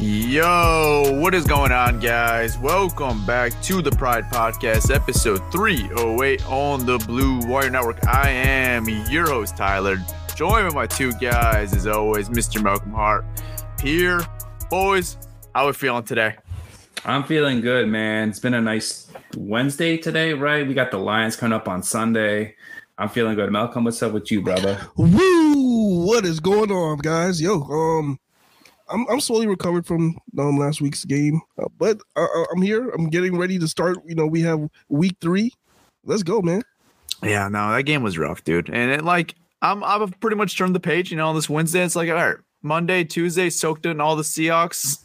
Yo, what is going on, guys? Welcome back to the Pride Podcast, episode 308 on the Blue Wire Network. I am your host, Tyler, joined with my two guys, as always, Mr. Malcolm Hart. Here, boys, how we feeling today? I'm feeling good, man. It's been a nice Wednesday today, right? We got the Lions coming up on Sunday. I'm feeling good. Malcolm, what's up with you, brother? Woo! What is going on, guys? Yo, um, I'm I'm slowly recovered from um last week's game, uh, but uh, I'm here. I'm getting ready to start. You know, we have week three. Let's go, man. Yeah, no, that game was rough, dude. And it like I'm I've pretty much turned the page, you know, this Wednesday. It's like all right, Monday, Tuesday, soaked in all the Seahawks.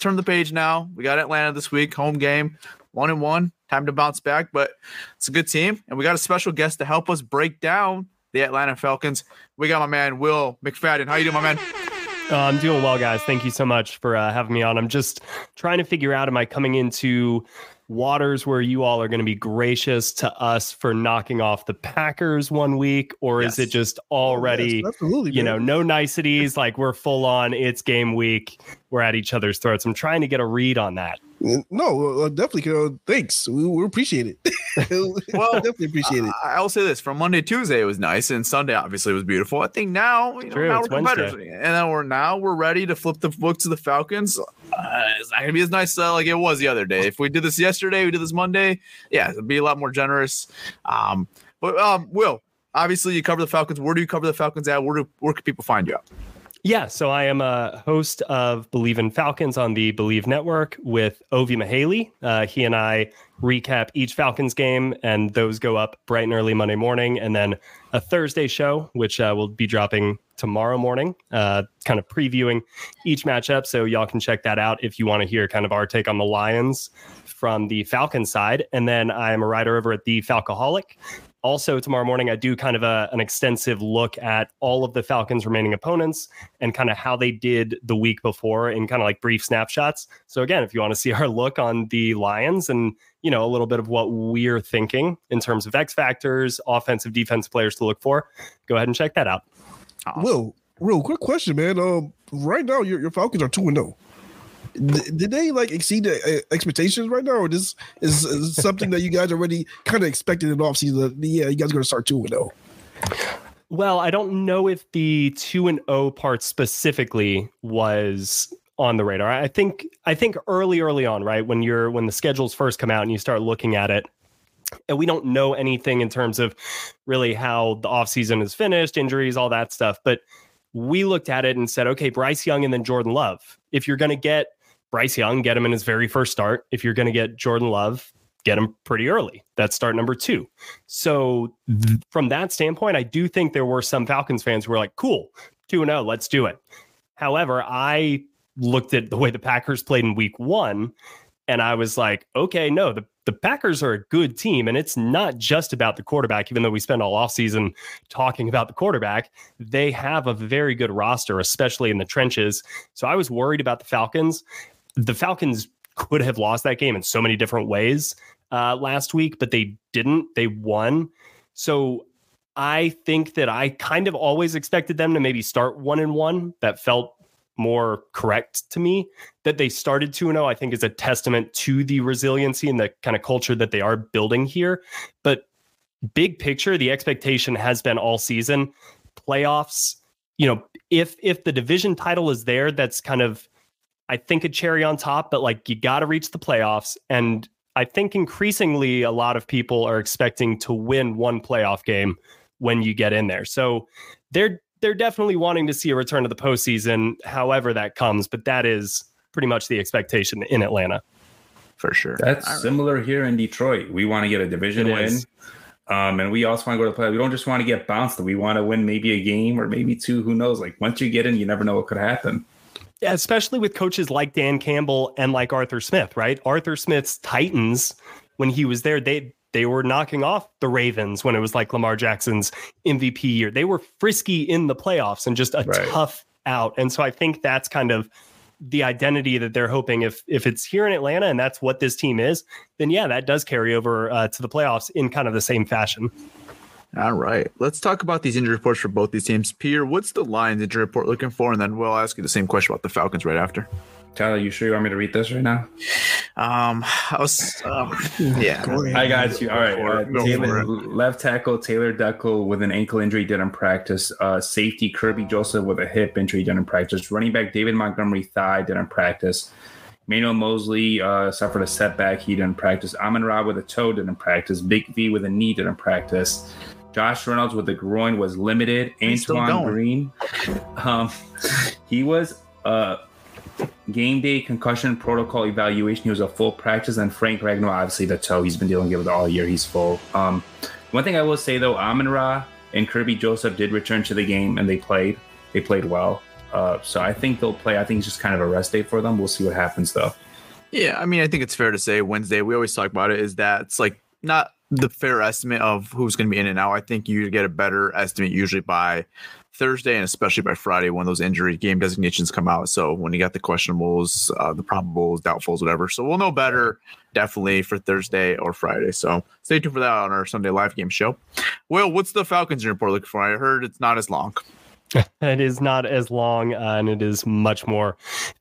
Turn the page now. We got Atlanta this week, home game, one and one. Time to bounce back, but it's a good team, and we got a special guest to help us break down the Atlanta Falcons. We got my man Will McFadden. How you doing, my man? Uh, I'm doing well, guys. Thank you so much for uh, having me on. I'm just trying to figure out: Am I coming into waters where you all are going to be gracious to us for knocking off the Packers one week, or is it just already, Yes, absolutely, you know, no niceties? like we're full on. It's game week. We're at each other's throats. I'm trying to get a read on that. No, uh, definitely. Uh, thanks. We, we appreciate it. Well, definitely appreciate it. I- I'll say this: from Monday, Tuesday, it was nice, and Sunday obviously was beautiful. I think now, you know, True, now it's we're competitors, Wednesday. and then we're now we're ready to flip the book to the Falcons. Uh, it's not gonna be as nice uh, like it was the other day. If we did this yesterday, we did this Monday. Yeah, it'd be a lot more generous. Um, but um, Will, obviously you cover the Falcons. Where do you cover the Falcons at? Where do where can people find you? At? Yeah, so I am a host of Bleav in Falcons on the Bleav Network with Ovie Mughelli. Uh, he and I recap each Falcons game, and those go up bright and early Monday morning. And then a Thursday show, which uh, will be dropping tomorrow morning, uh, kind of previewing each matchup. So y'all can check that out if you want to hear kind of our take on the Lions from the Falcon side. And then I am a writer over at the Falcoholic. Also, tomorrow morning, I do kind of a, an extensive look at all of the Falcons' remaining opponents and kind of how they did the week before in kind of like brief snapshots. So, again, if you want to see our look on the Lions and, you know, a little bit of what we're thinking in terms of X factors, offensive, defensive players to look for, go ahead and check that out. Will, real quick question, man. Um, right now your, your Falcons are two and zero. D- Did they like exceed the uh, expectations right now, or this is, something that you guys already kind of expected in the offseason? Yeah, you guys are going to start two and oh? zero. Well, I don't know if the two and O part specifically was on the radar. I think I think early, early on, right when you're when the schedules first come out and you start looking at it, and we don't know anything in terms of really how the offseason is finished, injuries, all that stuff. But we looked at it and said, okay, Bryce Young and then Jordan Love. If you're going to get Bryce Young, get him in his very first start. If you're going to get Jordan Love, get him pretty early. That's start number two. So th- from that standpoint, I do think there were some Falcons fans who were like, cool, 2 0, let's do it. However, I looked at the way the Packers played in week one and I was like, okay, no, the, the Packers are a good team. And it's not just about the quarterback, even though we spend all offseason talking about the quarterback. They have a very good roster, especially in the trenches. So I was worried about the Falcons. The Falcons could have lost that game in so many different ways uh, last week, but they didn't. They won. So I think that I kind of always expected them to maybe start one and one. That felt more correct to me. That they started 2 0, I think is a testament to the resiliency and the kind of culture that they are building here. But big picture, the expectation has been all season playoffs. You know, if if the division title is there, that's kind of I think a cherry on top, but like you got to reach the playoffs. And I think increasingly a lot of people are expecting to win one playoff game when you get in there. So they're they're definitely wanting to see a return to the postseason, however that comes. But that is pretty much the expectation in Atlanta. For sure. That's similar here in Detroit. We want to get a division It win. is. Um, and we also want to go to the play. We don't just want to get bounced. We want to win maybe a game or maybe two. Who knows? Like once you get in, you never know what could happen. Especially with coaches like Dan Campbell and like Arthur Smith, right? Arthur Smith's Titans, when he was there, they they were knocking off the Ravens when it was like Lamar Jackson's MVP year. They were frisky in the playoffs and just a Right. tough out. And so I think that's kind of the identity that they're hoping if if it's here in Atlanta and that's what this team is, then yeah, that does carry over uh, to the playoffs in kind of the same fashion. All right. Let's talk about these injury reports for both these teams. Peter, what's the Lions injury report looking for? And then we'll ask you the same question about the Falcons right after. Tyler, you sure you want me to read this right now? Um, I was, um, yeah. I got you. All right. Go Uh, Taylor, left tackle Taylor Decker with an ankle injury didn't practice. Uh, safety Kerby Joseph with a hip injury didn't practice. Running back David Montgomery thigh didn't practice. Manuel Moseley uh, suffered a setback. He didn't practice. Amon Ra with a toe didn't practice. Big V with a knee didn't practice. Josh Reynolds with the groin was limited. He's Antoine. Green, um, he was uh, game day concussion protocol evaluation. He was a full practice, and Frank Ragnow, obviously the toe he's been dealing with all year. He's full. Um, one thing I will say though, Amon Ra and Kerby Joseph did return to the game, and they played. They played well. Uh, so I think they'll play. I think it's just kind of a rest day for them. We'll see what happens though. Yeah, I mean, I think it's fair to say Wednesday. We always talk about it. Is that it's like not the fair estimate of who's going to be in and out. I think you get a better estimate usually by Thursday and especially by Friday when those injury game designations come out. So when you got the questionables, uh, the probables, doubtfuls, whatever. So we'll know better definitely for Thursday or Friday. So stay tuned for that on our Sunday live game show. Will, what's the Falcons report looking for? I heard it's not as long. It is not as long uh, and it is much more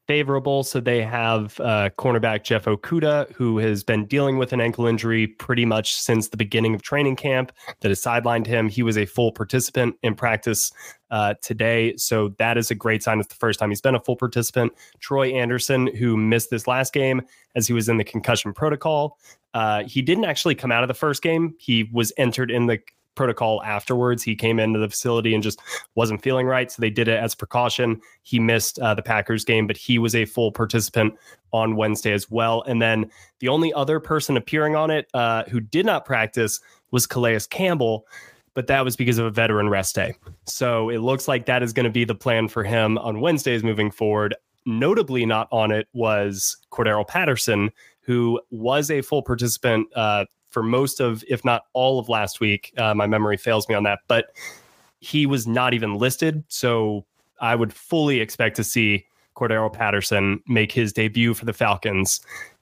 favorable. So they have uh, cornerback Jeff Okudah, who has been dealing with an ankle injury pretty much since the beginning of training camp that has sidelined him. He was a full participant in practice uh, today. So that is a great sign. It's the first time he's been a full participant. Troy Anderson, who missed this last game as he was in the concussion protocol, uh, he didn't actually come out of the first game. He was entered in the protocol afterwards. He came into the facility and just wasn't feeling right. So they did it as precaution. He missed uh, the Packers game, but he was a full participant on Wednesday as well. And then the only other person appearing on it uh, who did not practice was Calais Campbell, but that was because of a veteran rest day. So it looks like that is going to be the plan for him on Wednesdays moving forward. Notably, not on it was Cordarrelle Patterson, who was a full participant uh, for most of, if not all of last week. Uh, my memory fails me on that, but he was not even listed. So I would fully expect to see Cordarrelle Patterson make his debut for the Falcons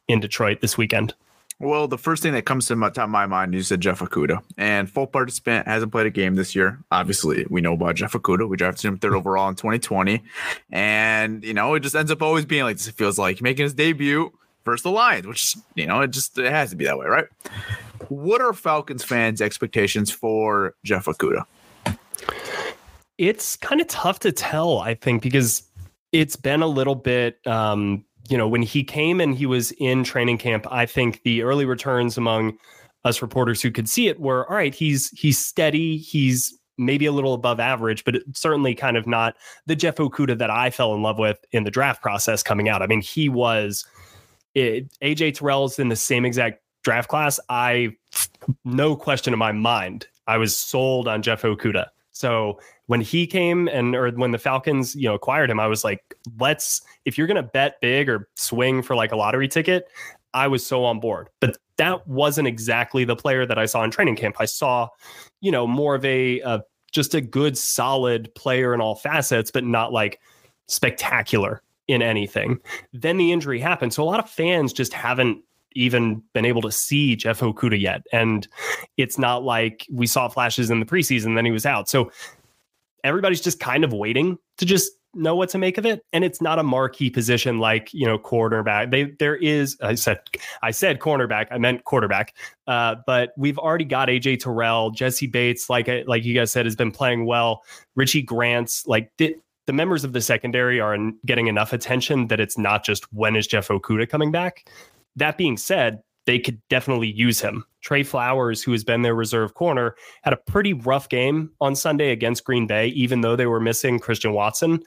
in Detroit this weekend. Well, the first thing that comes to my, top of my mind, you said Jeff Okudah, and full participant hasn't played a game this year. Obviously, we know about Jeff Okudah. We drafted him third overall in 2020, and you know it just ends up always being like this. It feels like making his debut versus the Lions, which you know it just it has to be that way, right? What are Falcons fans' expectations for Jeff Okudah? It's kind of tough to tell, I think, because it's been a little bit um, you know, when he came and he was in training camp, I think the early returns among us reporters who could see it were all right, he's he's steady, he's maybe a little above average, but certainly kind of not the Jeff Okudah that I fell in love with in the draft process coming out. I mean, he was it, AJ Terrell's in the same exact draft class. I no question in my mind, I was sold on Jeff Okudah. So when he came and or when the Falcons, you know, acquired him, I was like, let's if you're gonna bet big or swing for like a lottery ticket, I was so on board. But that wasn't exactly the player that I saw in training camp. I saw, you know, more of a, a just a good, solid player in all facets, but not like spectacular in anything. Then the injury happened. So a lot of fans just haven't even been able to see Jeff Okudah yet. And it's not like we saw flashes in the preseason, then he was out. So everybody's just kind of waiting to just know what to make of it. And it's not a marquee position like, you know, quarterback. They there is I said I said cornerback, I meant quarterback. Uh, but we've already got AJ Terrell, Jessie Bates, like like you guys said, has been playing well. Richie Grant's like did, the members of the secondary are getting enough attention that it's not just when is Jeff Okudah coming back. That being said, they could definitely use him. Tre Flowers, who has been their reserve corner, had a pretty rough game on Sunday against Green Bay, even though they were missing Christian Watson.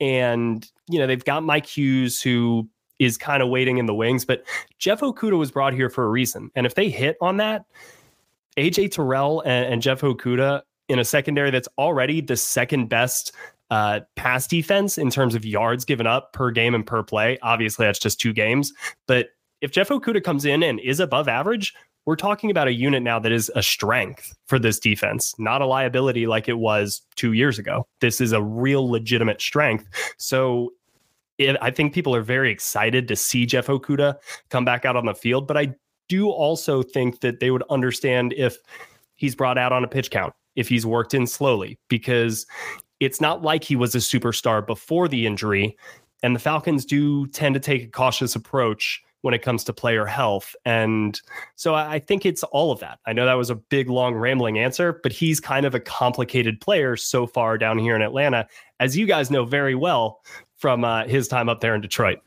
And, you know, they've got Mike Hughes, who is kind of waiting in the wings, but Jeff Okudah was brought here for a reason. And if they hit on that, AJ Terrell and, and Jeff Okudah in a secondary that's already the second best uh, pass defense in terms of yards given up per game and per play. Obviously, that's just two games, but if Jeff Okudah comes in and is above average, we're talking about a unit now that is a strength for this defense, not a liability like it was two years ago. This is a real legitimate strength. So it, I think people are very excited to see Jeff Okudah come back out on the field, but I do also think that they would understand if he's brought out on a pitch count, if he's worked in slowly, because it's not like he was a superstar before the injury. And the Falcons do tend to take a cautious approach when it comes to player health. And so I think it's all of that. I know that was a big, long, rambling answer, but he's kind of a complicated player so far down here in Atlanta, as you guys know very well from uh, his time up there in Detroit.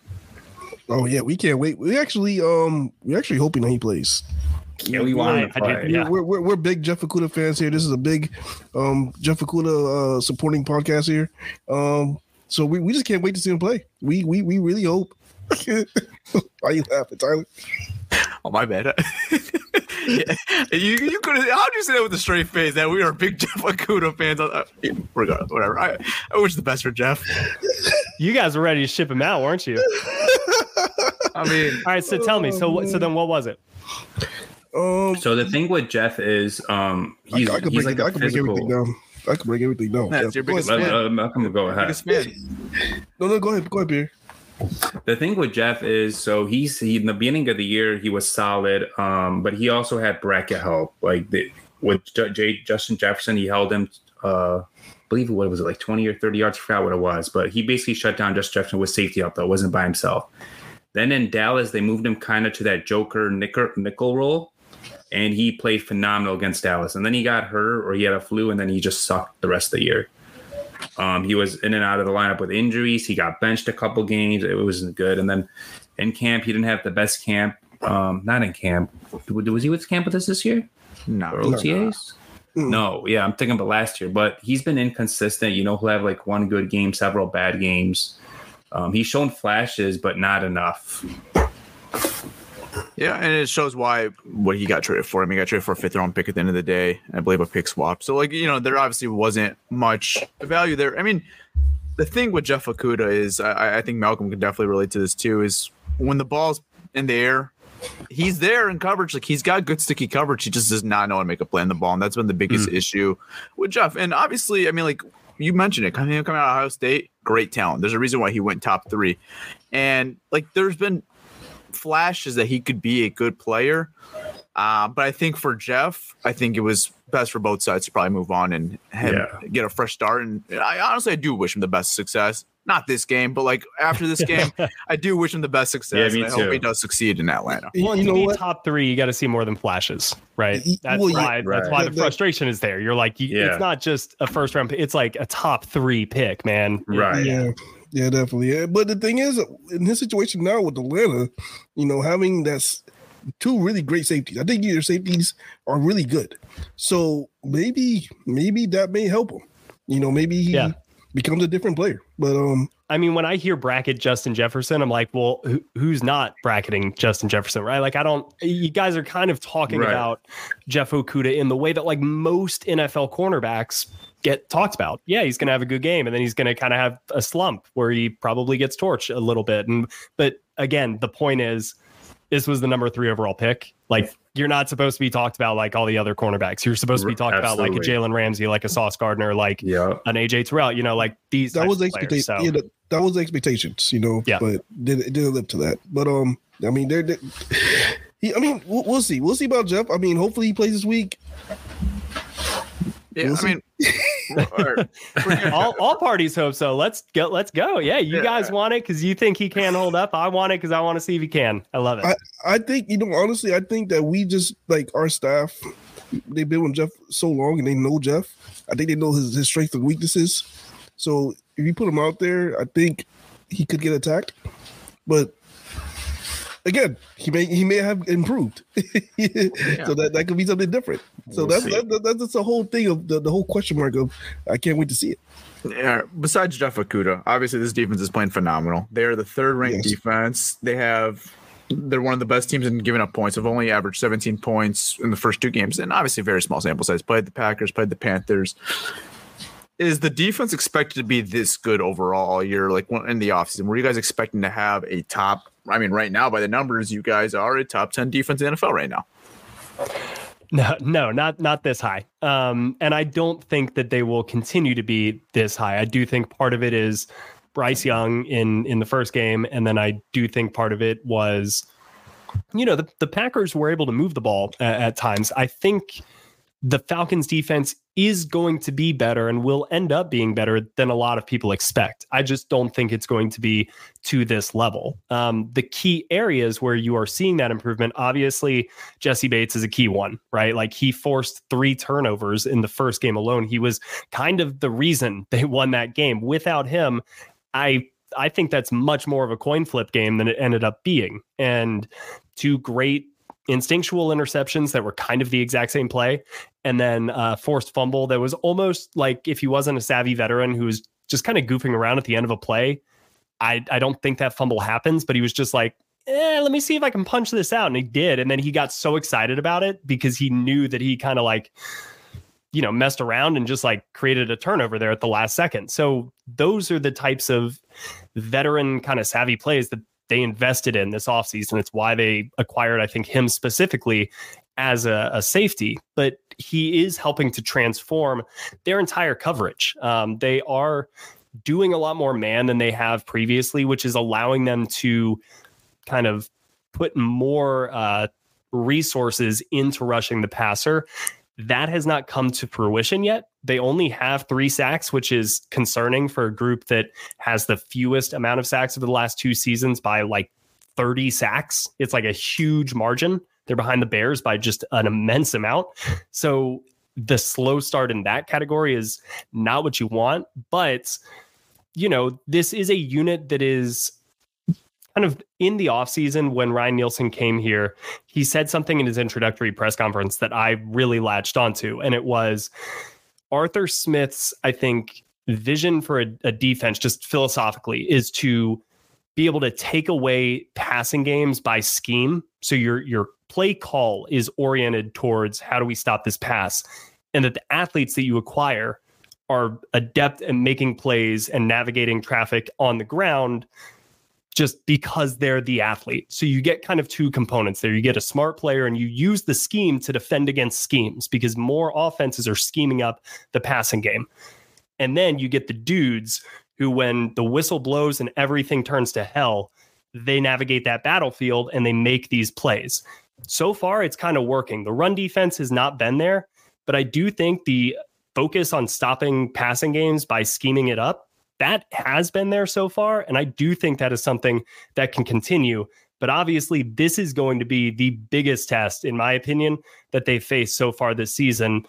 Oh yeah, we can't wait. We actually, um, we're actually hoping that he plays. Yeah, we want to play. Yeah. We're, we're, we're big Jeff Okudah fans here. This is a big um, Jeff Okudah uh, supporting podcast here. Um, so we, we just can't wait to see him play. We we we really hope Why you laughing, Tyler? Oh my bad. yeah. You you could how'd you say that with a straight face that we are big Jeff Okudah fans? Uh, regardless, whatever. I, I wish the best for Jeff. You guys were ready to ship him out, weren't you? I mean, all right. So tell me. So? So then, what was it? Um, so the thing with Jeff is, um, he's, I, I he's break, like I a can physical. break everything down. I can break everything down. That's your biggest Let, fan. uh, Malcolm, go ahead. biggest fan. No, no, go ahead, go ahead, Pierre. The thing with Jeff is, so he's he, in the beginning of the year he was solid, um, but he also had bracket help. Like the, with J, J, Justin Jefferson, he held him. Uh, I believe what was it like twenty or thirty yards? I forgot what it was, but he basically shut down Justin Jefferson with safety help. Though it wasn't by himself. Then in Dallas, they moved him kind of to that Joker nickel, nickel role, and he played phenomenal against Dallas. And then he got hurt or he had a flu, and then he just sucked the rest of the year. Um, he was in and out of the lineup with injuries. He got benched a couple games. It wasn't good. And then in camp, he didn't have the best camp. Um, not in camp. Was he with camp with us this year? No. Or OTAs? No, yeah, I'm thinking about last year, but he's been inconsistent. You know, he'll have like one good game, several bad games. Um, he's shown flashes, but not enough. Yeah, and it shows why what he got traded for. I mean, he got traded for a fifth round pick at the end of the day. I believe a pick swap. So, like, you know, there obviously wasn't much value there. I mean, the thing with Jeff Okudah is, I, I think Malcolm can definitely relate to this too, is when the ball's in the air, he's there in coverage. Like, he's got good sticky coverage. He just does not know how to make a play on the ball. And that's been the biggest hmm. issue with Jeff. And obviously, I mean, like, you mentioned it coming coming out of Ohio State, great talent. There's a reason why he went top three, and like there's been flashes that he could be a good player. Uh, but I think for Jeff, I think it was best for both sides to probably move on and him Yeah. get a fresh start. And I honestly, I do wish him the best success. Not this game, but like after this game, I do wish him the best success. Yeah, me and I hope he does succeed in Atlanta. Well, you to know be what? top three, you got to see more than flashes, right? That's well, yeah, why. That's why Yeah, the frustration is there. You're like, you, Yeah. it's not just a first round pick; it's like a top three pick, man. Right. Yeah, yeah, definitely. Yeah. But the thing is, in his situation now with Atlanta, you know, having that's two really great safeties. I think your safeties are really good. So maybe, maybe that may help him. You know, maybe he Yeah. becomes a different player. But um, I mean, when I hear bracket Justin Jefferson, I'm like, well, who, who's not bracketing Justin Jefferson, right? Like, I don't. You guys are kind of talking Right. about Jeff Okudah in the way that like most NFL cornerbacks get talked about. Yeah, he's going to have a good game, and then he's going to kind of have a slump where he probably gets torched a little bit. And but again, the point is, this was the number three overall pick. Like you're not supposed to be talked about like all the other cornerbacks. You're supposed to be talked Absolutely. about like a Jalen Ramsey, like a Sauce Gardner, like yeah. an AJ Terrell. You know, like these. That was the expectation. So. Yeah, that, that, was the expectations. You know, yeah. but did it didn't live to that. But um, I mean, they're. they're he, I mean, we'll, we'll see. We'll see about Jeff. I mean, hopefully he plays this week. Yeah, we'll I mean, all, all parties hope so. Let's go. Let's go. Yeah, you yeah. guys want it because you think he can hold up. I want it because I want to see if he can. I love it. I, I think you know honestly, I think that we just like our staff. They've been with Jeff so long and they know Jeff. I think they know his, his strengths and weaknesses. So if you put him out there, I think he could get attacked. But again, he may he may have improved, so that, that could be something different. So we'll that's that, that's just the whole thing of the, the whole question mark of I can't wait to see it. Yeah. Besides Jeff Okudah, obviously this defense is playing phenomenal. They are the third ranked yes. defense. They have they're one of the best teams in giving up points. Have only averaged 17 points in the first two games, and obviously very small sample size. Played the Packers, played the Panthers is the defense expected to be this good overall all year? Like in the offseason, were you guys expecting to have a top? I mean, right now by the numbers, you guys are a top ten defense in the NFL right now. No, no, not not this high. Um, and I don't think that they will continue to be this high. I do think part of it is Bryce Young in in the first game, and then I do think part of it was, you know, the the Packers were able to move the ball at times. I think the Falcons defense is going to be better and will end up being better than a lot of people expect. I just don't think it's going to be to this level. Um, the key areas where you are seeing that improvement, obviously, Jessie Bates is a key one, right? Like he forced three turnovers in the first game alone. He was kind of the reason they won that game. Without him, I I think that's much more of a coin flip game than it ended up being. And two great instinctual interceptions that were kind of the exact same play, and then uh, forced fumble that was almost like if he wasn't a savvy veteran who was just kind of goofing around at the end of a play. I I don't think that fumble happens, but he was just like, eh, let me see if I can punch this out, and he did, and then he got so excited about it because he knew that he kind of like you know messed around and just like created a turnover there at the last second. So those are the types of veteran kind of savvy plays that they invested in this offseason. It's why they acquired, I think, him specifically as a, a, safety, but he is helping to transform their entire coverage. Um, they are doing a lot more man than they have previously, which is allowing them to kind of put more uh, resources into rushing the passer. That has not come to fruition yet. They only have three sacks, which is concerning for a group that has the fewest amount of sacks over the last two seasons by like 30 sacks. It's like a huge margin. They're behind the Bears by just an immense amount. So the slow start in that category is not what you want. But, you know, this is a unit that is kind of in the offseason when Ryan Nielsen came here, he said something in his introductory press conference that I really latched onto. And it was Arthur Smith's, I think, vision for a, a defense, just philosophically, is to be able to take away passing games by scheme. So your your play call is oriented towards how do we stop this pass? And that the athletes that you acquire are adept at making plays and navigating traffic on the ground just because they're the athlete. So you get kind of two components there. You get a smart player and you use the scheme to defend against schemes because more offenses are scheming up the passing game. And then you get the dudes who, when the whistle blows and everything turns to hell, they navigate that battlefield and they make these plays. So far, it's kind of working. The run defense has not been there, but I do think the focus on stopping passing games by scheming it up that has been there so far. And I do think that is something that can continue. But obviously, this is going to be the biggest test, in my opinion, that they face so far this season,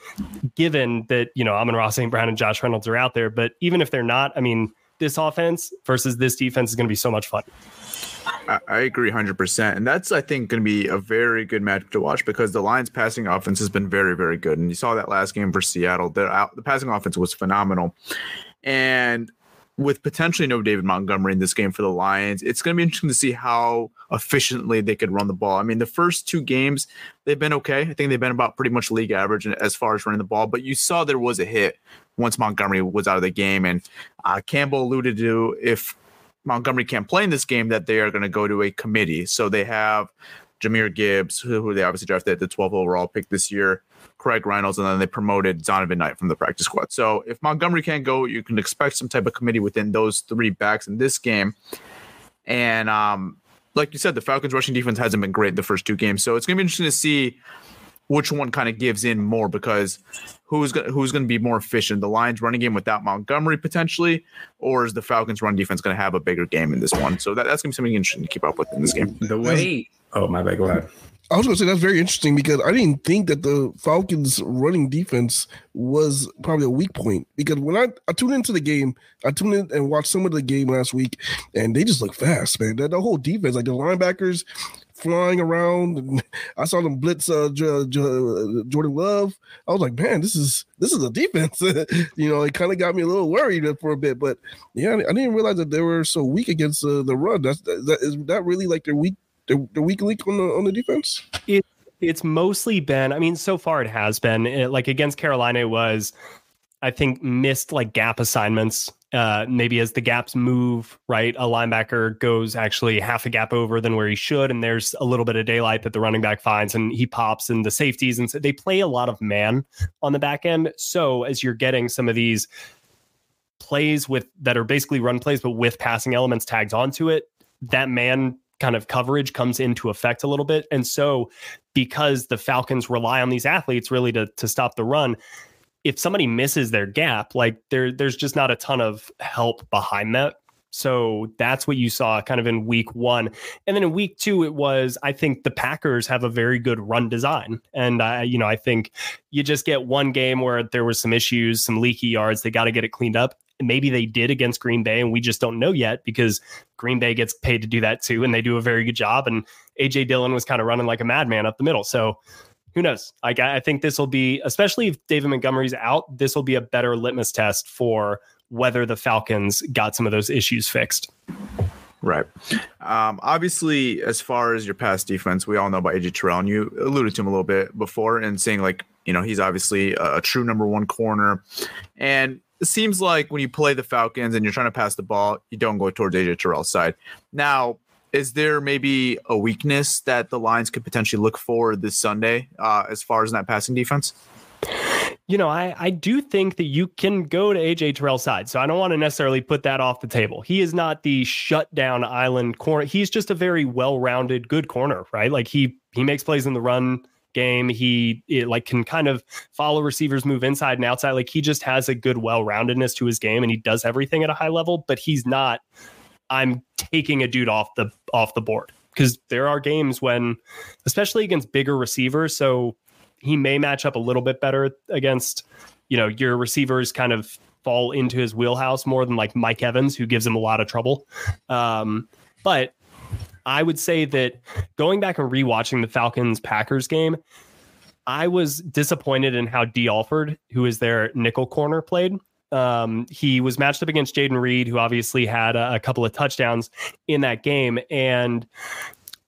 given that, you know, Amon-Ra St. Brown and Josh Reynolds are out there. But even if they're not, I mean, this offense versus this defense is going to be so much fun. I, agree 100%. And that's, I think, going to be a very good match to watch because the Lions passing offense has been very, very good. And you saw that last game for Seattle. The, uh, the passing offense was phenomenal. And with potentially no David Montgomery in this game for the Lions, it's going to be interesting to see how efficiently they could run the ball. I mean, the first two games, they've been okay. I think they've been about pretty much league average as far as running the ball, but you saw there was a hit once Montgomery was out of the game. And uh, Campbell alluded to if Montgomery can't play in this game, that they are going to go to a committee. So they have Jahmyr Gibbs, who, who they obviously drafted at the 12th overall pick this year. Craig Reynolds, and then they promoted Zonovan Knight from the practice squad. So if Montgomery can't go, you can expect some type of committee within those three backs in this game. And um, like you said, the Falcons' rushing defense hasn't been great the first two games, so it's going to be interesting to see which one kind of gives in more because who's going who's going to be more efficient? The Lions running game without Montgomery potentially, or is the Falcons run defense going to have a bigger game in this one? So that, that's going to be something interesting to keep up with in this game. The way, oh my bad, go ahead. I was going to say that's very interesting because I didn't think that the Falcons' running defense was probably a weak point. Because when I, I tuned into the game, I tuned in and watched some of the game last week, and they just look fast, man. The, the whole defense, like the linebackers flying around, I saw them blitz uh, J- J- Jordan Love. I was like, man, this is this is a defense. you know, it kind of got me a little worried for a bit, but yeah, I didn't realize that they were so weak against uh, the run. That's that is that really like their weak the, the weak link on the on the defense? It it's mostly been. I mean, so far it has been it, like against Carolina it was. I think missed like gap assignments. Uh, maybe as the gaps move, right, a linebacker goes actually half a gap over than where he should, and there's a little bit of daylight that the running back finds, and he pops in the safeties, and so they play a lot of man on the back end. So as you're getting some of these plays with that are basically run plays, but with passing elements tagged onto it, that man kind of coverage comes into effect a little bit. And so, because the Falcons rely on these athletes really to, to stop the run, if somebody misses their gap, like there, there's just not a ton of help behind that. So that's what you saw kind of in week one. And then in week two, it was, I think the Packers have a very good run design. And, I, you know, I think you just get one game where there was some issues, some leaky yards. They got to get it cleaned up maybe they did against Green Bay, and we just don't know yet because Green Bay gets paid to do that too, and they do a very good job. And AJ Dillon was kind of running like a madman up the middle. So who knows? Like I think this will be, especially if David Montgomery's out, this will be a better litmus test for whether the Falcons got some of those issues fixed. Right. Um, obviously, as far as your pass defense, we all know about AJ Terrell, and you alluded to him a little bit before, and saying like, you know, he's obviously a, a true number one corner, and it seems like when you play the Falcons and you're trying to pass the ball, you don't go towards AJ Terrell's side. Now, is there maybe a weakness that the Lions could potentially look for this Sunday uh, as far as that passing defense? You know, I, I do think that you can go to AJ Terrell's side. So I don't want to necessarily put that off the table. He is not the shutdown island corner. He's just a very well-rounded, good corner, right? Like he he makes plays in the run game. He it, like can kind of follow receivers, move inside and outside. Like he just has a good well-roundedness to his game, and he does everything at a high level. But he's not. I'm taking a dude off the off the board because there are games when, especially against bigger receivers, so he may match up a little bit better against you know your receivers kind of fall into his wheelhouse more than like Mike Evans, who gives him a lot of trouble. Um, but I would say that going back and rewatching the Falcons Packers game, I was disappointed in how Dee Alford, who is their nickel corner, played. Um, he was matched up against Jayden Reed, who obviously had a, a, couple of touchdowns in that game. And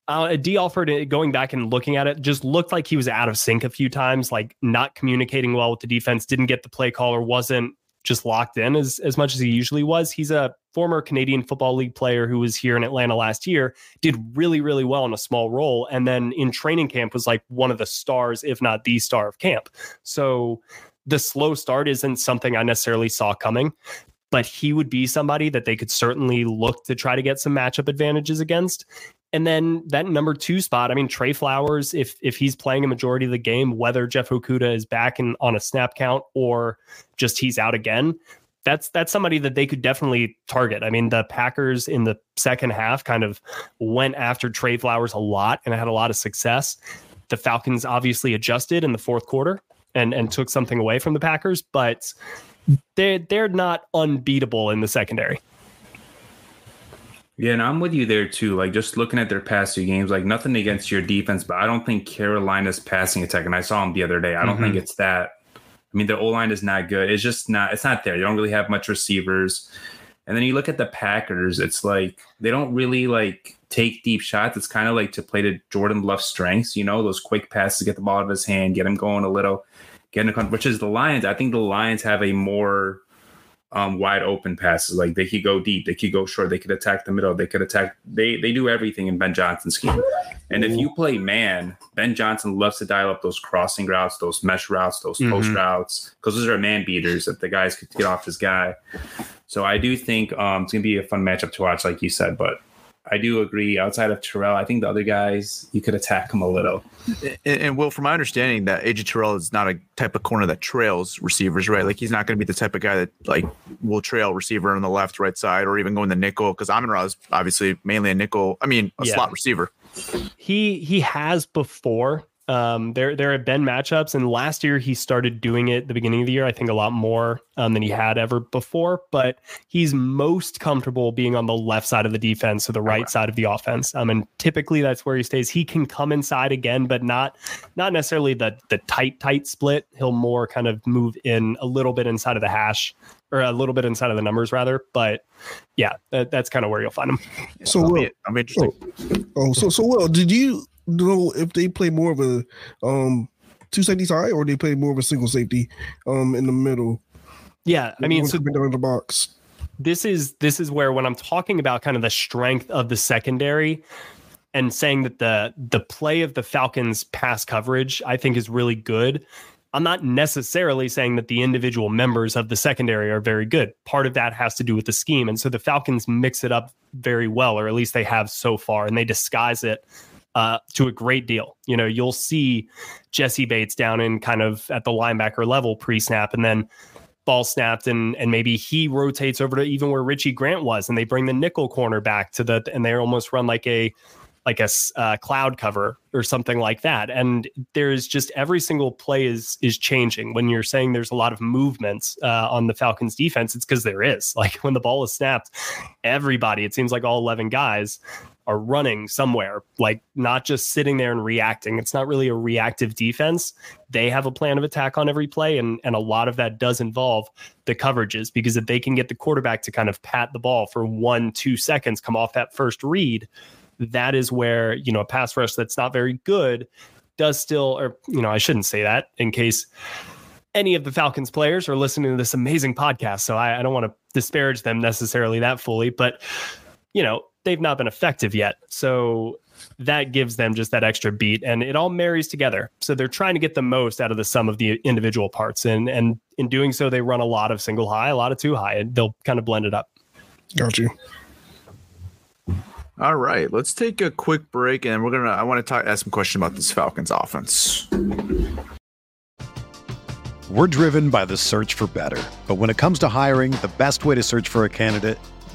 uh, Dee Alford, uh, going back and looking at it, just looked like he was out of sync a few times, like not communicating well with the defense, didn't get the play call or wasn't just locked in as, as much as he usually was. He's a former Canadian Football League player who was here in Atlanta last year, did really, really well in a small role. And then in training camp was like one of the stars, if not the star of camp. So the slow start isn't something I necessarily saw coming, but he would be somebody that they could certainly look to try to get some matchup advantages against. And then that number two spot, I mean, Tre Flowers, if if he's playing a majority of the game, whether Jeff Okudah is back in on a snap count or just he's out again, that's that's somebody that they could definitely target. I mean, the Packers in the second half kind of went after Tre Flowers a lot and had a lot of success. The Falcons obviously adjusted in the fourth quarter and and took something away from the Packers, but they they're not unbeatable in the secondary. Yeah, and I'm with you there too. Like just looking at their past two games, like nothing against your defense, but I don't think Carolina's passing attack, and I saw them the other day. I don't mm-hmm. think it's that. I mean, their O line is not good. It's just not. It's not there. You don't really have much receivers, And then you look at the Packers, it's like they don't really like take deep shots. It's kind of like to play to Jordan Love's strengths, you know, those quick passes, get the ball out of his hand, get him going a little, get him, which is the Lions. I think the Lions have a more um, wide open passes. Like they could go deep, they could go short, they could attack the middle, they could attack. They they do everything in Ben Johnson's scheme. And if you play man, Ben Johnson loves to dial up those crossing routes, those mesh routes, those post Mhm. routes, because those are man beaters that the guys could get off his guy. So I do think um, it's gonna be a fun matchup to watch, like you said. But I do agree. Outside of Terrell, I think the other guys you could attack him a little. And, and Will, from my understanding, that AJ Terrell is not a type of corner that trails receivers, right? Like he's not going to be the type of guy that like will trail receiver on the left, right side, or even go in the nickel. Because Amon Ra is obviously mainly a nickel. I mean, a Yeah. slot receiver. he he has before. Um, there there have been matchups, and last year he started doing it at the beginning of the year. I think a lot more um, than he had ever before. But he's most comfortable being on the left side of the defense, so the right side of the offense. Um, and typically that's where he stays. He can come inside again, but not not necessarily the the tight tight split. He'll more kind of move in a little bit inside of the hash or a little bit inside of the numbers rather. But yeah, that, that's kind of where you'll find him. So I'll I'll be interesting. oh, so so well. Did you know if they play more of a um two safeties high or they play more of a single safety um in the middle? Yeah, I mean, so down the box. this is this is where when I'm talking about kind of the strength of the secondary and saying that the the play of the Falcons pass coverage I think is really good. I'm not necessarily saying that the individual members of the secondary are very good. Part of that has to do with the scheme. And so the Falcons mix it up very well, or at least they have so far, and they disguise it uh, to a great deal. You know, you'll see Jessie Bates down in kind of at the linebacker level pre snap, and then ball snapped and and maybe he rotates over to even where Richie Grant was and they bring the nickel corner back to the and they almost run like a like a uh, cloud cover or something like that. And there's just every single play is is changing. When you're saying there's a lot of movements uh, on the Falcons defense it's because there is. Like when the ball is snapped everybody it seems like all 11 guys are running somewhere like not just sitting there and reacting. It's not really a reactive defense. They have a plan of attack on every play and and a lot of that does involve the coverages because if they can get the quarterback to kind of pat the ball for one two seconds come off that first read that is where you know a pass rush that's not very good does still or you know i shouldn't say that in case any of the falcons players are listening to this amazing podcast so i, I don't want to disparage them necessarily that fully but you know they've not been effective yet so that gives them just that extra beat and it all marries together so they're trying to get the most out of the sum of the individual parts and and in doing so they run a lot of single high a lot of two high and they'll kind of blend it up Got you. All right, let's take a quick break, and we're gonna. I want to talk, ask some questions about this Falcons offense. We're driven by the search for better. But when it comes to hiring, the best way to search for a candidate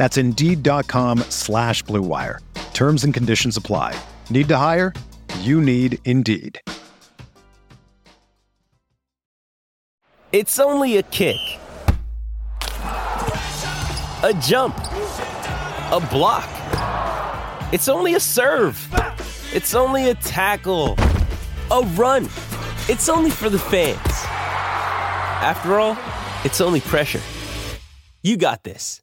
That's Indeed.com slash Blue Wire. Terms and conditions apply. Need to hire? You need Indeed. It's only a kick, a jump, a block. It's only a serve. It's only a tackle, a run. It's only for the fans. After all, it's only pressure. You got this.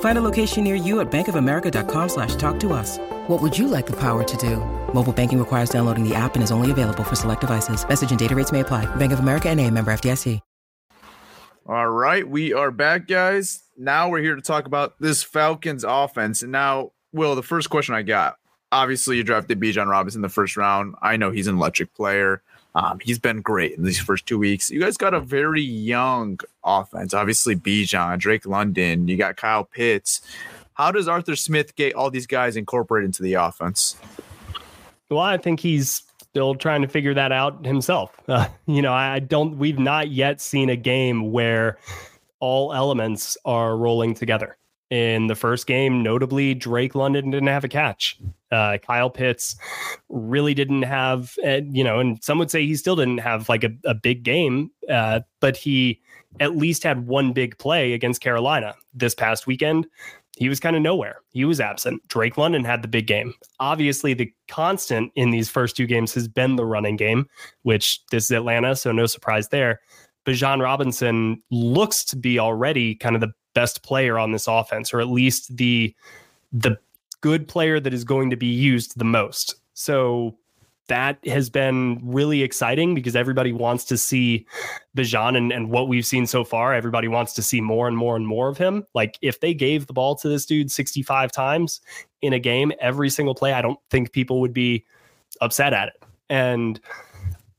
Find a location near you at bankofamerica.com slash talk to us. What would you like the power to do? Mobile banking requires downloading the app and is only available for select devices. Message and data rates may apply. Bank of America and a member FDIC. All right, we are back, guys. Now we're here to talk about this Falcons offense. And now, Will, the first question I got obviously, you drafted Bijan Robinson in the first round. I know he's an electric player. Um, he's been great in these first two weeks. You guys got a very young offense. Obviously, Bijan, Drake London, you got Kyle Pitts. How does Arthur Smith get all these guys incorporated into the offense? Well, I think he's still trying to figure that out himself. Uh, you know, I don't, we've not yet seen a game where all elements are rolling together. In the first game, notably, Drake London didn't have a catch. Uh, Kyle Pitts really didn't have, uh, you know, and some would say he still didn't have like a, a big game, uh, but he at least had one big play against Carolina this past weekend he was kind of nowhere. He was absent. Drake London had the big game. Obviously, the constant in these first two games has been the running game, which this is Atlanta, so no surprise there. Bijan Robinson looks to be already kind of the best player on this offense, or at least the the good player that is going to be used the most. So that has been really exciting because everybody wants to see Bijan and, and what we've seen so far. Everybody wants to see more and more and more of him. Like if they gave the ball to this dude 65 times in a game, every single play, I don't think people would be upset at it. And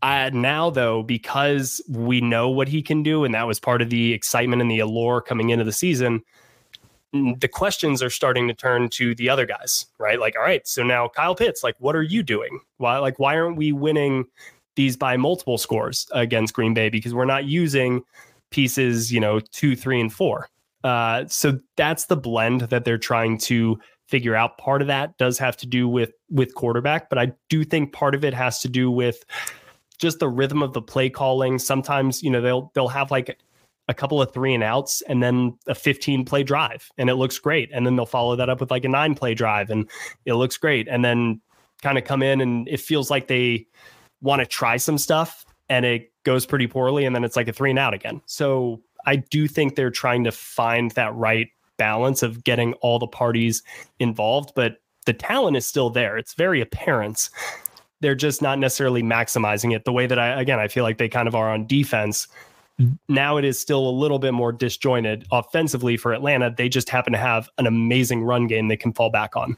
I, now, though, because we know what he can do, and that was part of the excitement and the allure coming into the season, the questions are starting to turn to the other guys, right? Like, all right, so now Kyle Pitts, like, what are you doing? Why, like, why aren't we winning these by multiple scores against Green Bay? Because we're not using pieces, you know, two, three, and four. Uh, so that's the blend that they're trying to figure out. Part of that does have to do with with quarterback, but I do think part of it has to do with just the rhythm of the play calling. Sometimes, you know, they'll they'll have like a couple of three and outs and then a 15 play drive and it looks great. And then they'll follow that up with like a nine play drive and it looks great. And then kind of come in and it feels like they want to try some stuff and it goes pretty poorly. And then it's like a three and out again. So I do think they're trying to find that right balance of getting all the parties involved, but the talent is still there. It's very apparent. They're just not necessarily maximizing it the way that I, again, I feel like they kind of are on defense now it is still a little bit more disjointed offensively for Atlanta. They just happen to have an amazing run game they can fall back on.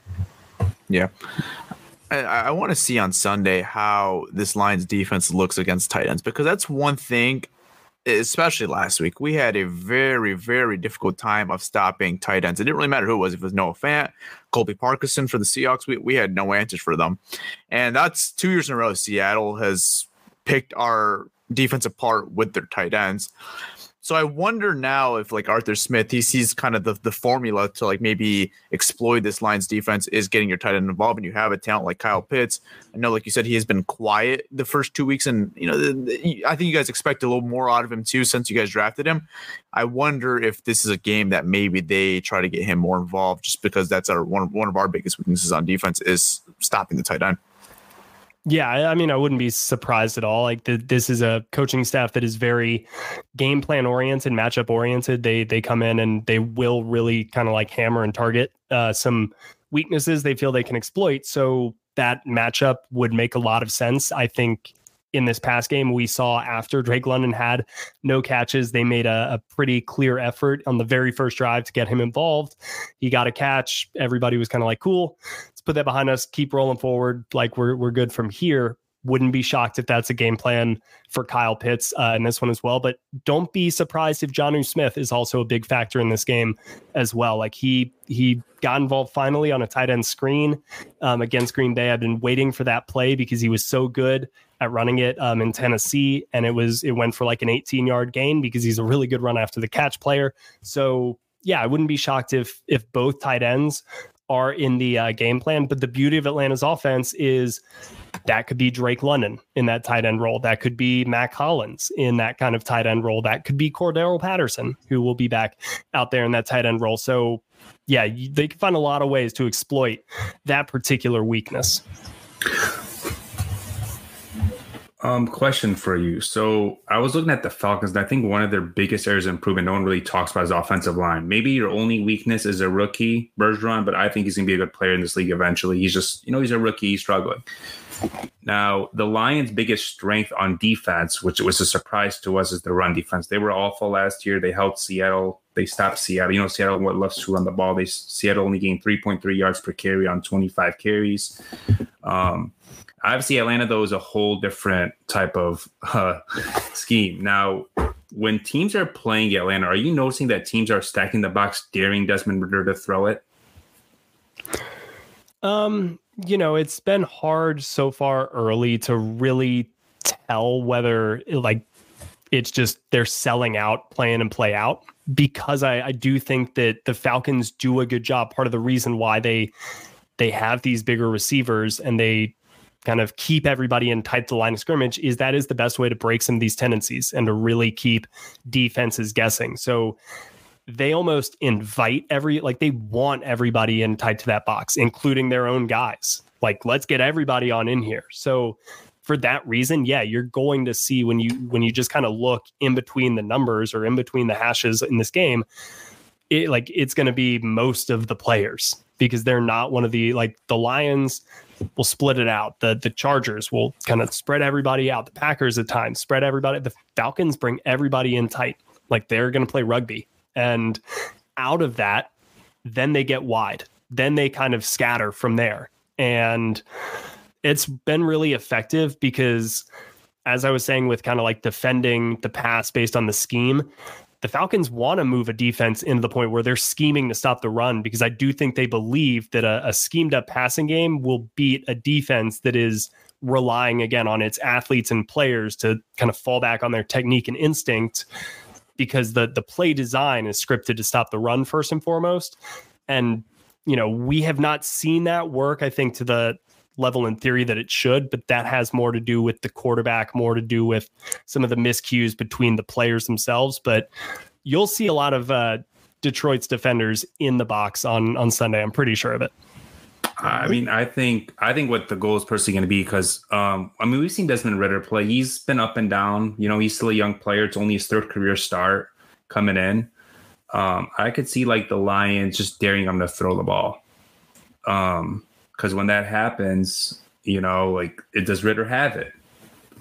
Yeah. I, I want to see on Sunday how this Lions defense looks against tight ends because that's one thing, especially last week. We had a very, very difficult time of stopping tight ends. It didn't really matter who it was. If it was Noah Fant, Colby Parkinson for the Seahawks, we, we had no answers for them. And that's two years in a row Seattle has picked our defensive part with their tight ends. So I wonder now if like Arthur Smith, he sees kind of the, the formula to like maybe exploit this Lions defense is getting your tight end involved, and you have a talent like Kyle Pitts. I know, like you said, he has been quiet the first two weeks, and you know, the, the, I think you guys expect a little more out of him too since you guys drafted him. I wonder if this is a game that maybe they try to get him more involved, just because that's our one one of our biggest weaknesses on defense is stopping the tight end. Yeah, I mean, I wouldn't be surprised at all. Like the, this is a coaching staff that is very game plan oriented, matchup oriented. They they come in and they will really kind of like hammer and target uh, some weaknesses they feel they can exploit. So that matchup would make a lot of sense. I think in this past game we saw after Drake London had no catches, they made a, a, pretty clear effort on the very first drive to get him involved. He got a catch. Everybody was kind of like, cool, put that behind us, keep rolling forward. Like we're we're good from here. Wouldn't be shocked if that's a game plan for Kyle Pitts uh, in this one as well. But don't be surprised if Jonnu Smith is also a big factor in this game as well. Like he he got involved finally on a tight end screen um, against Green Bay. I've been waiting for that play because he was so good at running it um, in Tennessee, and it was it went for like an 18 yard gain because he's a really good run after the catch player. So yeah, I wouldn't be shocked if if both tight ends are in the uh, game plan. But the beauty of Atlanta's offense is that could be Drake London in that tight end role. That could be Mack Hollins in that kind of tight end role. That could be Cordarrelle Patterson, who will be back out there in that tight end role. So, yeah, they can find a lot of ways to exploit that particular weakness. Um, question for you. So I was looking at the Falcons, and I think one of their biggest areas of improvement no one really talks about is offensive line. Maybe your only weakness is a rookie, Bergeron, but I think he's gonna be a good player in this league eventually. He's just, you know, he's a rookie, he's struggling. Now, the Lions' biggest strength on defense, which was a surprise to us, is the run defense. They were awful last year. They helped Seattle. They stopped Seattle. You know, Seattle what loves to run the ball. They Seattle only gained 3.3 yards per carry on 25 carries. Um, obviously, Atlanta though is a whole different type of uh, scheme. Now, when teams are playing Atlanta, are you noticing that teams are stacking the box, daring Desmond Ridder to throw it? Um, you know, it's been hard so far early to really tell whether like it's just they're selling out, playing and play out because I, I do think that the Falcons do a good job. Part of the reason why they they have these bigger receivers and they kind of keep everybody in tight to line of scrimmage is that is the best way to break some of these tendencies and to really keep defenses guessing. So they almost invite every like they want everybody in tight to that box, including their own guys. Like, let's get everybody on in here. So for that reason, yeah, you're going to see when you when you just kind of look in between the numbers or in between the hashes in this game, it like it's going to be most of the players because they're not one of the like the Lions will split it out. The the Chargers will kind of spread everybody out. The Packers at times spread everybody. The Falcons bring everybody in tight. Like they're going to play rugby. And out of that, then they get wide. Then they kind of scatter from there. And it's been really effective because, as I was saying, with kind of like defending the pass based on the scheme, the Falcons want to move a defense into the point where they're scheming to stop the run because I do think they believe that a, a schemed up passing game will beat a defense that is relying again on its athletes and players to kind of fall back on their technique and instinct because the the play design is scripted to stop the run first and foremost. And you know, we have not seen that work, I think, to the level in theory that it should, but that has more to do with the quarterback, more to do with some of the miscues between the players themselves. But you'll see a lot of uh, Detroit's defenders in the box on on Sunday. I'm pretty sure of it. I mean, I think I think what the goal is personally going to be because um, I mean we've seen Desmond Ridder play. He's been up and down. You know, he's still a young player. It's only his third career start coming in. Um, I could see like the Lions just daring him to throw the ball. Um, because when that happens, you know, like it does Ridder have it?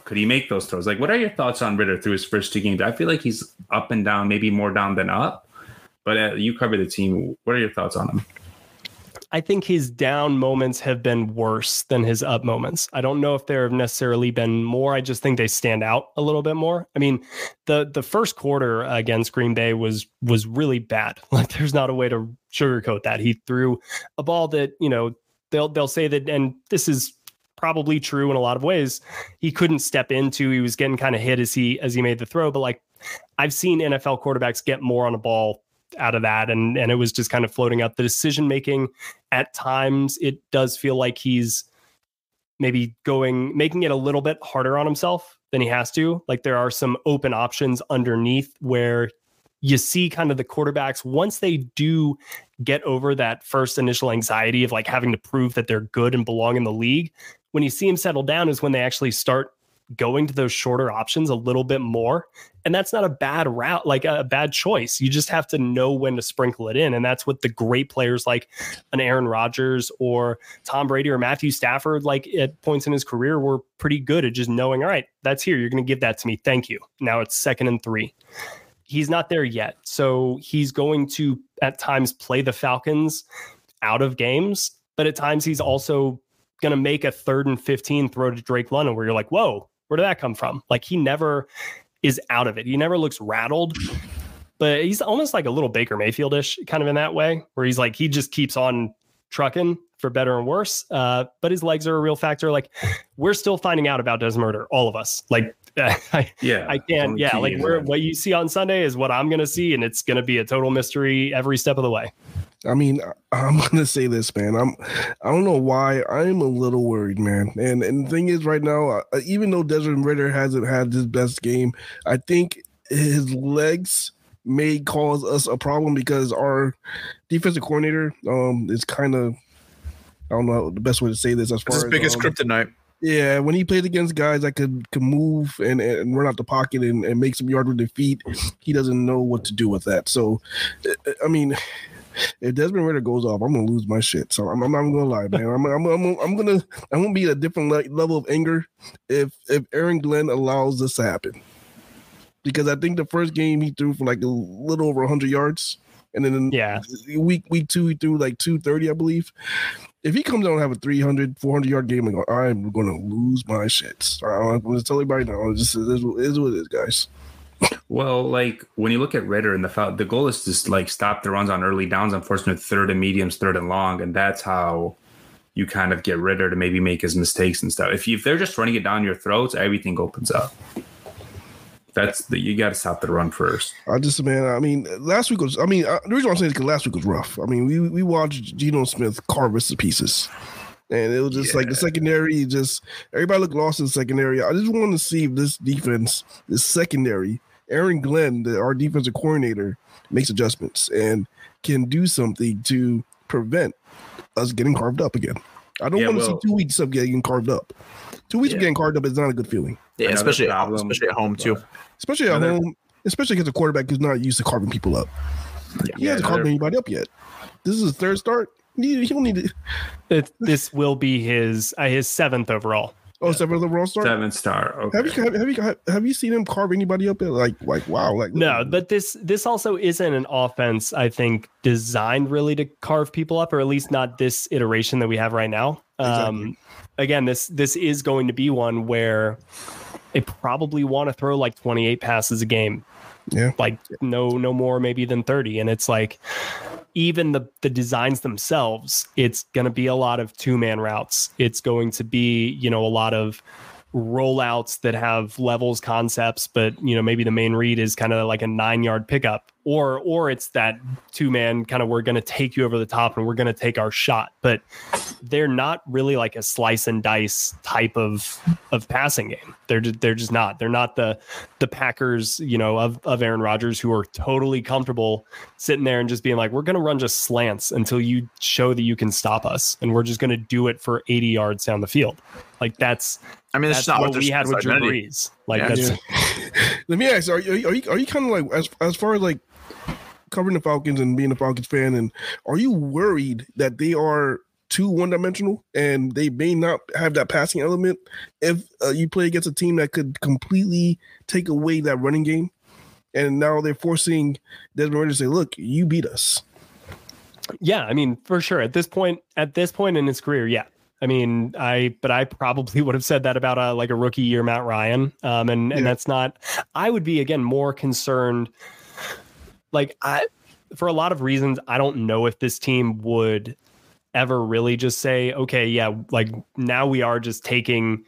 Could he make those throws? Like, what are your thoughts on Ridder through his first two games? I feel like he's up and down, maybe more down than up. But uh, you cover the team. What are your thoughts on him? I think his down moments have been worse than his up moments. I don't know if there have necessarily been more. I just think they stand out a little bit more. I mean, the the first quarter against Green Bay was was really bad. Like there's not a way to sugarcoat that. He threw a ball that, you know, they'll they'll say that and this is probably true in a lot of ways. He couldn't step into. He was getting kind of hit as he as he made the throw, but like I've seen NFL quarterbacks get more on a ball out of that and and it was just kind of floating up the decision making at times it does feel like he's maybe going making it a little bit harder on himself than he has to like there are some open options underneath where you see kind of the quarterbacks once they do get over that first initial anxiety of like having to prove that they're good and belong in the league when you see them settle down is when they actually start going to those shorter options a little bit more. And that's not a bad route, like a bad choice. You just have to know when to sprinkle it in. And that's what the great players like an Aaron Rodgers or Tom Brady or Matthew Stafford, like at points in his career, were pretty good at just knowing, all right, that's here. You're going to give that to me. Thank you. Now it's second and three. He's not there yet. So he's going to at times play the Falcons out of games, but at times he's also going to make a third and 15 throw to Drake London where you're like, whoa, where did that come from? Like he never is out of it. He never looks rattled, but he's almost like a little Baker Mayfieldish kind of in that way, where he's like, he just keeps on trucking for better and worse. Uh, but his legs are a real factor. Like we're still finding out about Desmond Ridder, all of us. Like I, Yeah, I can't. Yeah, two like years we're, what you see on Sunday is what I'm going to see, and it's going to be a total mystery every step of the way. I mean, I- I'm gonna say this, man. I'm, I don't know why I'm a little worried, man. And and the thing is, right now, uh, even though Desmond Ridder hasn't had his best game, I think his legs may cause us a problem because our defensive coordinator um is kind of, I don't know the best way to say this as It's far his as biggest um, kryptonite. Yeah, when he played against guys that could can move and, and run out the pocket and, and make some yard with their feet, he doesn't know what to do with that. So, uh, I mean, if Desmond Ridder goes off, I'm gonna lose my shit. So I'm, I'm not gonna lie, man. I'm, I'm, I'm, I'm gonna I'm gonna be at a different le- level of anger if if Aaron Glenn allows this to happen, because I think the first game he threw for like a little over 100 yards, and then Yeah. week week two he threw like 230, I believe if he comes out and have a 300, 400 yard game, I'm going, to lose my shit. I'm going to tell everybody now. This is, this is what it is, guys. Well, like when you look at Ridder and the foul, the goal is just like stop the runs on early downs, unfortunately, third and mediums, third and long, and that's how you kind of get Ridder to maybe make his mistakes and stuff. If you, if they're just running it down your throats, everything opens up. That's the you got to stop the run first. I just, man, I mean, last week was, I mean, uh, the reason why I'm saying is because last week was rough. I mean, we, we watched Geno Smith carve us to pieces. And it was just like the secondary, just everybody looked lost in the secondary. I just want to see if this defense, this secondary, Aaron Glenn, the, our defensive coordinator, makes adjustments and can do something to prevent us getting carved up again. I don't Yeah, want to well- see two weeks of getting carved up. Two weeks of getting carved up is not a good feeling, Yeah, Another especially problem- especially at home too. Especially at Another- home, especially against a quarterback who's not used to carving people up. he Yeah, hasn't carved anybody up yet. This is his third start. He, he don't need to. It, this will be his uh, his seventh overall. Oh, seventh overall start. Seven star. Okay. Have you have, have you have, have you seen him carve anybody up? Like like wow like No, but this this also isn't an offense I think designed really to carve people up, or at least not this iteration that we have right now. Um, again, this this is going to be one where they probably want to throw like 28 passes a game, yeah. Like no no more maybe than 30, and it's like even the the designs themselves, it's going to be a lot of two man routes. It's going to be you know a lot of rollouts that have levels concepts but you know maybe the main read is kind of like a nine yard pickup or or it's that two man kind of we're going to take you over the top and we're going to take our shot but they're not really like a slice and dice type of of passing game they're ju- they're just not they're not the the packers you know of of aaron rodgers who are totally comfortable sitting there and just being like we're going to run just slants until you show that you can stop us and we're just going to do it for 80 yards down the field like that's I mean, that's it's not what what we had with Drew. Brees. Like Yeah. that's Let me ask: Are you are you, are you kind of like as as far as like covering the Falcons and being a Falcons fan, and are you worried that they are too one dimensional and they may not have that passing element if uh, you play against a team that could completely take away that running game? And now they're forcing Desmond Ridder to say, "Look, you beat us." Yeah, I mean, for sure. At this point, at this point in his career, yeah. I mean, I but I probably would have said that about a like a rookie year Matt Ryan. Um, and and Yeah. that's not. I would be again more concerned. Like I, for a lot of reasons, I don't know if this team would ever really just say, okay, yeah, like now we are just taking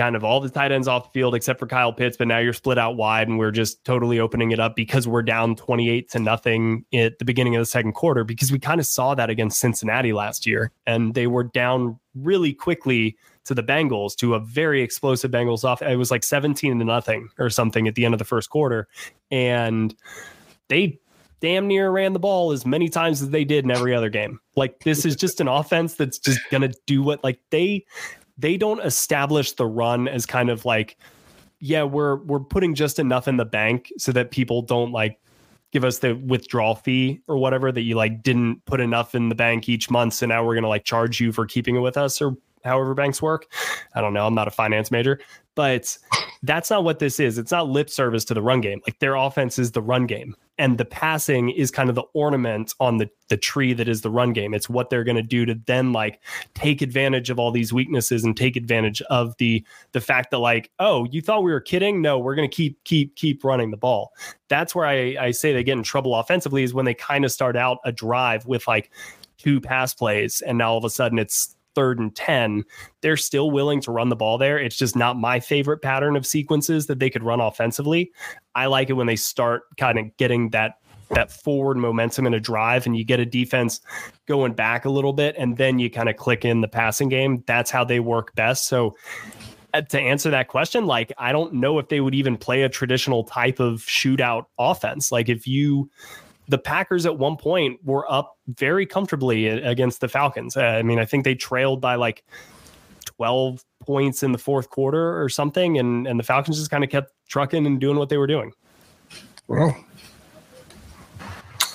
kind of all the tight ends off the field except for Kyle Pitts, but now you're split out wide and we're just totally opening it up because we're down 28 to nothing at the beginning of the second quarter because we kind of saw that against Cincinnati last year and they were down really quickly to the Bengals to a very explosive Bengals off. It was like 17 to nothing or something at the end of the first quarter and they damn near ran the ball as many times as they did in every other game. Like this is just an offense that's just going to do what like they they don't establish the run as kind of like yeah, we're we're putting just enough in the bank so that people don't like give us the withdrawal fee or whatever that you like didn't put enough in the bank each month. So now we're going to like charge you for keeping it with us or however banks work. I don't know. I'm not a finance major, but that's not what this is. It's not lip service to the run game. Like their offense is the run game, and the passing is kind of the ornament on the the tree that is the run game. It's what they're going to do to then like take advantage of all these weaknesses and take advantage of the the fact that like, oh, you thought we were kidding? No, we're going to keep keep keep running the ball. That's where I I say they get in trouble offensively is when they kind of start out a drive with like two pass plays and now all of a sudden it's third and 10, they're still willing to run the ball there. It's just not my favorite pattern of sequences that they could run offensively. I like it when they start kind of getting that that forward momentum in a drive and you get a defense going back a little bit and then you kind of click in the passing game. That's how they work best. So uh, to answer that question, like I don't know if they would even play a traditional type of shootout offense. Like if you the Packers at one point were up very comfortably against the Falcons. Uh, I mean, I think they trailed by like 12 points in the fourth quarter or something, and, and the Falcons just kind of kept trucking and doing what they were doing. Well,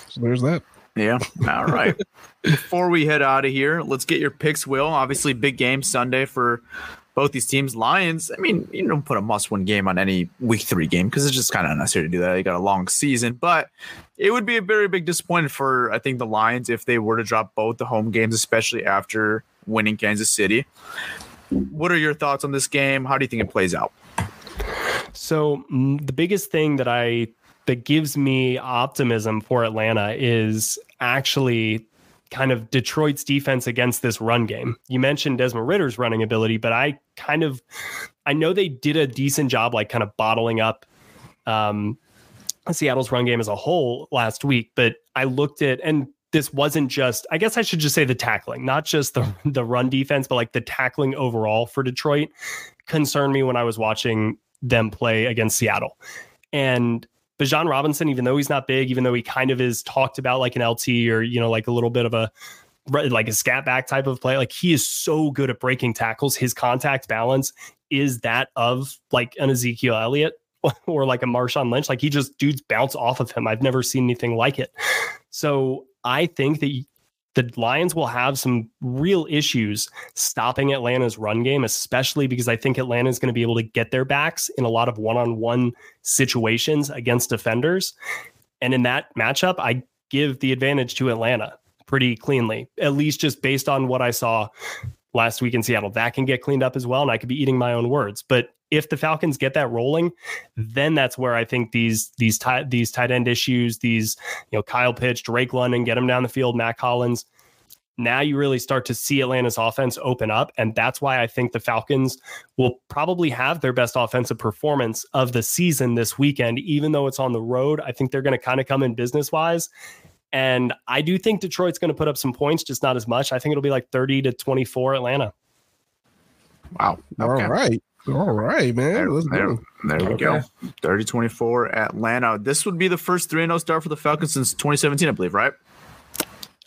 so there's that. Yeah. All right. Before we head out of here, let's get your picks, Will. Obviously, big game Sunday for both these teams. Lions, I mean, you don't put a must win game on any week three game because it's just kind of unnecessary to do that. You got a long season, but it would be a very big disappointment for, I think, the Lions if they were to drop both the home games, especially after winning Kansas City. What are your thoughts on this game? How do you think it plays out? So, mm, the biggest thing that I that gives me optimism for Atlanta is actually kind of Detroit's defense against this run game. You mentioned Desmond Ridder's running ability, but I kind of I know they did a decent job like kind of bottling up um Seattle's run game as a whole last week, but I looked at and this wasn't just I guess I should just say the tackling, not just the the run defense, but like the tackling overall for Detroit concerned me when I was watching them play against Seattle. And Bijan Robinson, even though he's not big, even though he kind of is talked about like an LT or, you know, like a little bit of a like a scat back type of play, like he is so good at breaking tackles. His contact balance is that of like an Ezekiel Elliott or like a Marshawn Lynch. Like he just dudes bounce off of him. I've never seen anything like it. So I think that the Lions will have some real issues stopping Atlanta's run game, especially because I think Atlanta is going to be able to get their backs in a lot of one on one situations against defenders. And in that matchup, I give the advantage to Atlanta pretty cleanly, at least just based on what I saw last week in Seattle. That can get cleaned up as well. And I could be eating my own words. But if the Falcons get that rolling, then that's where I think these these tight these tight end issues, these you know Kyle Pitts, Drake London, get them down the field, Mack Hollins. Now you really start to see Atlanta's offense open up, and that's why I think the Falcons will probably have their best offensive performance of the season this weekend, even though it's on the road. I think they're going to kind of come in business wise. And I do think Detroit's going to put up some points, just not as much. I think it'll be like 30 to 24 Atlanta. Wow. Okay. All right. All right, man. There, Let's there, go. there we Okay. go. 30 24 Atlanta. This would be the first 3 0 start for the Falcons since 2017, I believe, right?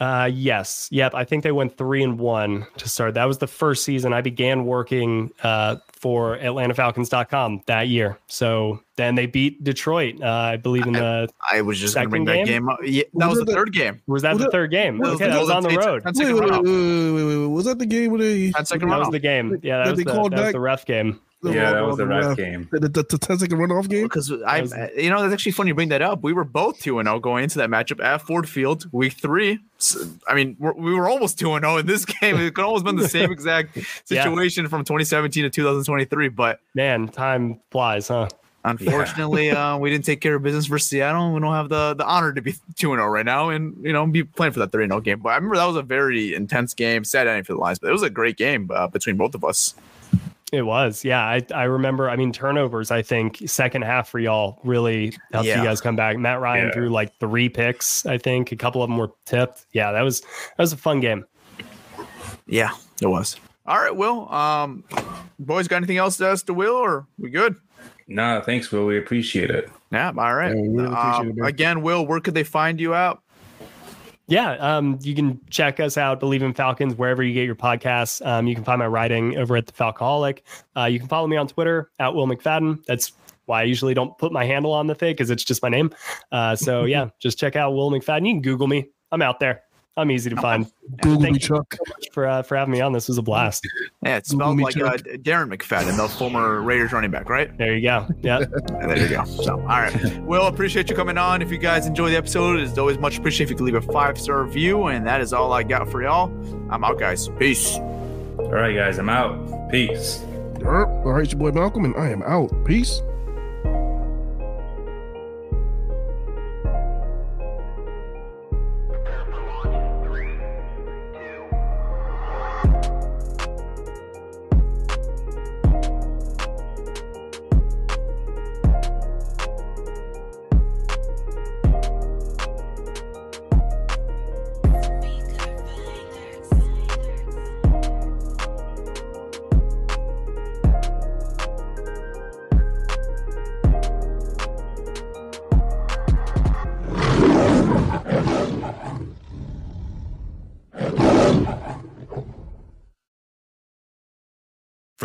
Uh, yes. Yep. I think they went three and one to start. That was the first season I began working uh, for AtlantaFalcons.com that year. So then they beat Detroit, uh, I believe, in the. I was just going to Second bring that game? game up. Yeah, that was Was the the- third game. Was that Was the it- third game? That was Okay, the that was on the road. 10 Wait, second wait, wait, wait, wait, wait, wait. Was that the game where they 10 second That was the game. Yeah, That that was they the, called that was the ref game. Yeah, that was the ref ref game. The, the, the 10 second runoff game? Because I, was- you know, that's actually funny you bring that up. We were both two and zero going into that matchup at Ford Field, week three. So, I mean, we're, we were almost two and zero in this game. It could almost been the same exact Yeah. situation from 2017 to 2023. But Man, time flies, huh? unfortunately, uh, we didn't take care of business for Seattle. and We don't have the the honor to be two and zero right now, and you know, be playing for that three and zero game. But I remember that was a very intense game. Sad ending for the Lions, but it was a great game uh, between both of us. It was, yeah. I, I remember. I mean, turnovers. I think second half for y'all really helped Yeah. you guys come back. Matt Ryan Yeah. threw like three picks. I think a couple of them were tipped. Yeah, that was that was a fun game. Yeah, it was. All right, Will. Um, boys, got anything else to ask to Will, or we good? Nah, thanks, Will. We appreciate it. Yeah, all right. Yeah, really appreciate Um, it, again, Will, where could they find you out? Yeah, um, you can check us out, Bleav in Falcons, wherever you get your podcasts. Um, you can find my writing over at the Falcoholic. Uh, you can follow me on Twitter at Will McFadden. That's why I usually don't put my handle on the thing because it's just my name. Uh, so yeah, just check out Will McFadden. You can Google me. I'm out there. I'm easy to find. Google Thank me, you Chuck. for uh, for having me on. This was a blast. Yeah, it's Google spelled like uh. Darren McFadden, the former Raiders running back, right? There you go. Yeah. There you go. So, all right. Will, appreciate you coming on. If you guys enjoy the episode, it's always much appreciated if you could leave a five star review. And that is all I got for y'all. I'm out, guys. Peace. All right, guys, I'm out. Peace. All right, it's your boy Malcolm, and I am out. Peace.